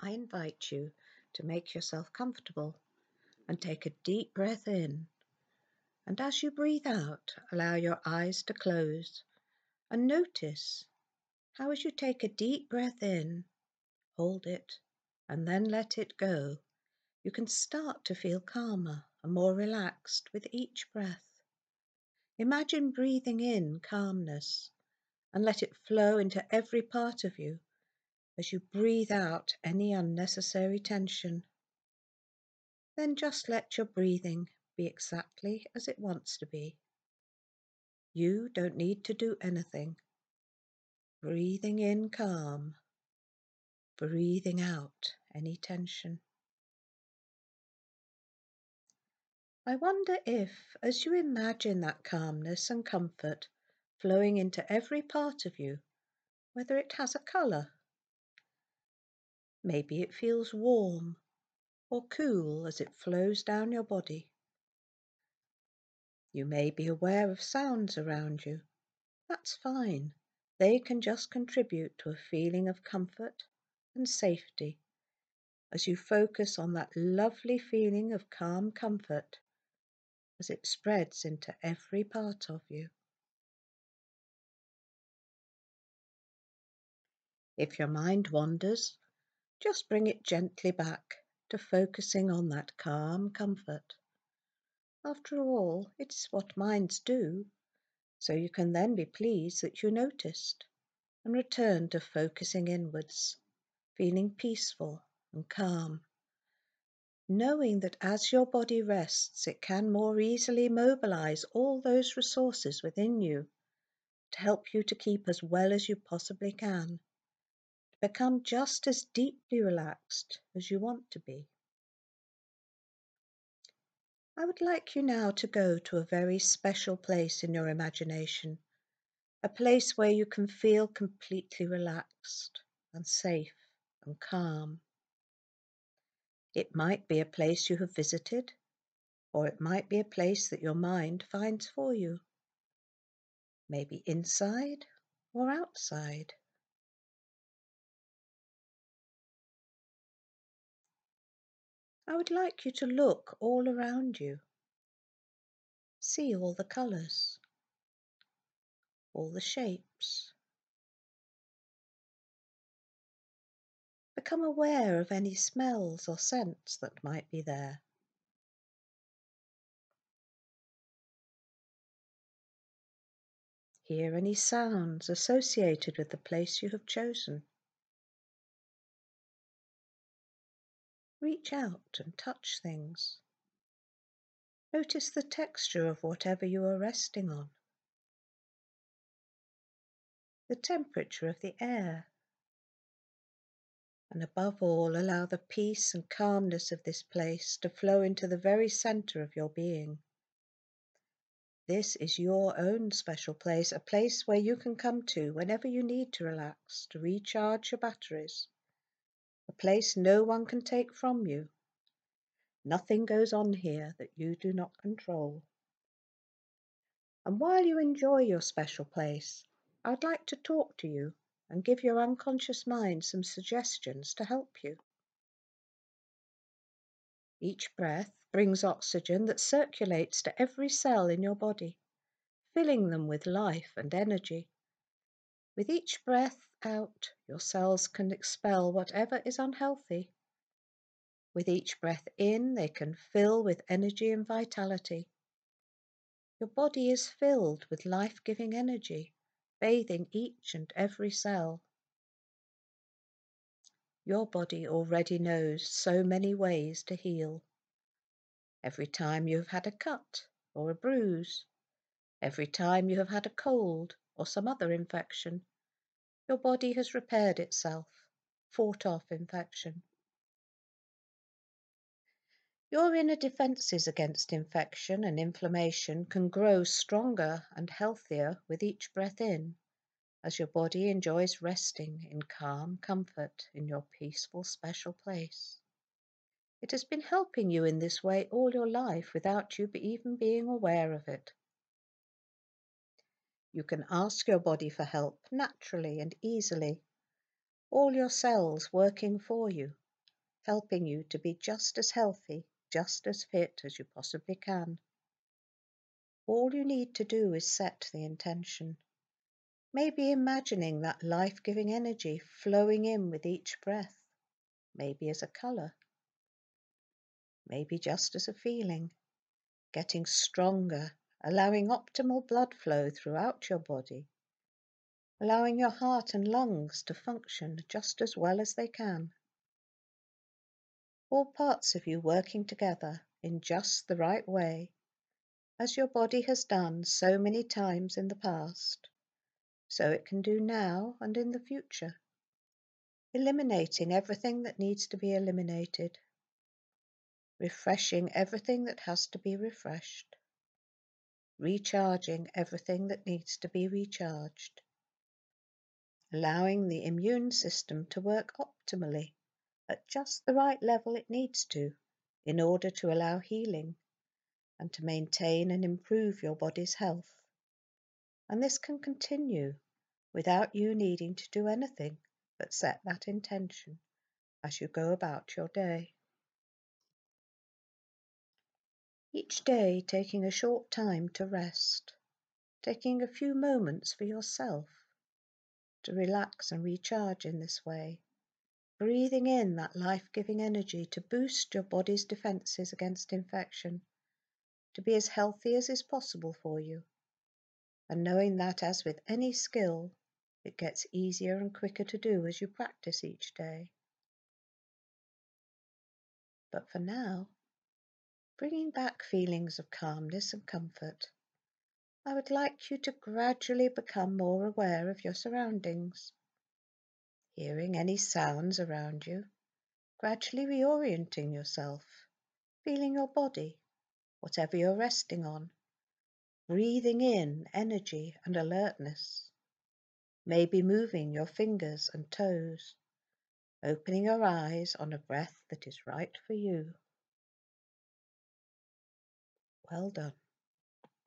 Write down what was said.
I invite you to make yourself comfortable and take a deep breath in. And as you breathe out, allow your eyes to close and notice how, as you take a deep breath in, hold it, and then let it go, you can start to feel calmer and more relaxed with each breath. Imagine breathing in calmness and let it flow into every part of you as you breathe out any unnecessary tension. Then just let your breathing be exactly as it wants to be. You don't need to do anything. Breathing in calm, breathing out any tension. I wonder if, as you imagine that calmness and comfort flowing into every part of you, whether it has a colour Maybe it feels warm or cool as it flows down your body. You may be aware of sounds around you. That's fine. They can just contribute to a feeling of comfort and safety as you focus on that lovely feeling of calm comfort as it spreads into every part of you. If your mind wanders, just bring it gently back to focusing on that calm comfort. After all, it's what minds do, so you can then be pleased that you noticed and return to focusing inwards, feeling peaceful and calm, knowing that as your body rests, it can more easily mobilize all those resources within you to help you to keep as well as you possibly can Become just as deeply relaxed as you want to be. I would like you now to go to a very special place in your imagination, a place where you can feel completely relaxed and safe and calm. It might be a place you have visited, or it might be a place that your mind finds for you. Maybe inside or outside. I would like you to look all around you. See all the colours, all the shapes. Become aware of any smells or scents that might be there. Hear any sounds associated with the place you have chosen. Reach out and touch things. Notice the texture of whatever you are resting on, the temperature of the air, and above all, allow the peace and calmness of this place to flow into the very centre of your being. This is your own special place, a place where you can come to whenever you need to relax, to recharge your batteries a place no one can take from you. Nothing goes on here that you do not control. And while you enjoy your special place, I'd like to talk to you and give your unconscious mind some suggestions to help you. Each breath brings oxygen that circulates to every cell in your body, filling them with life and energy. With each breath out, your cells can expel whatever is unhealthy. With each breath in, they can fill with energy and vitality. Your body is filled with life giving energy, bathing each and every cell. Your body already knows so many ways to heal. Every time you have had a cut or a bruise, every time you have had a cold or some other infection, your body has repaired itself, fought off infection. Your inner defenses against infection and inflammation can grow stronger and healthier with each breath in, as your body enjoys resting in calm comfort in your peaceful special place. It has been helping you in this way all your life without you even being aware of it. You can ask your body for help naturally and easily, all your cells working for you helping you to be just as healthy, just as fit as you possibly can. All you need to do is set the intention. Maybe imagining that life giving energy flowing in with each breath, maybe as a colour, maybe just as a feeling, getting stronger, allowing optimal blood flow throughout your body, allowing your heart and lungs to function just as well as they can. All parts of you working together in just the right way, as your body has done so many times in the past, so it can do now and in the future, eliminating everything that needs to be eliminated, refreshing everything that has to be refreshed, recharging everything that needs to be recharged, allowing the immune system to work optimally at just the right level it needs to in order to allow healing and to maintain and improve your body's health. And this can continue without you needing to do anything but set that intention as you go about your day. Each day taking a short time to rest, taking a few moments for yourself to relax and recharge in this way, breathing in that life giving energy to boost your body's defenses against infection, to be as healthy as is possible for you, and knowing that, as with any skill, it gets easier and quicker to do as you practice each day. But for now, bringing back feelings of calmness and comfort, I would like you to gradually become more aware of your surroundings. Hearing any sounds around you, gradually reorienting yourself, feeling your body, whatever you're resting on, breathing in energy and alertness, maybe moving your fingers and toes, opening your eyes on a breath that is right for you. Well done.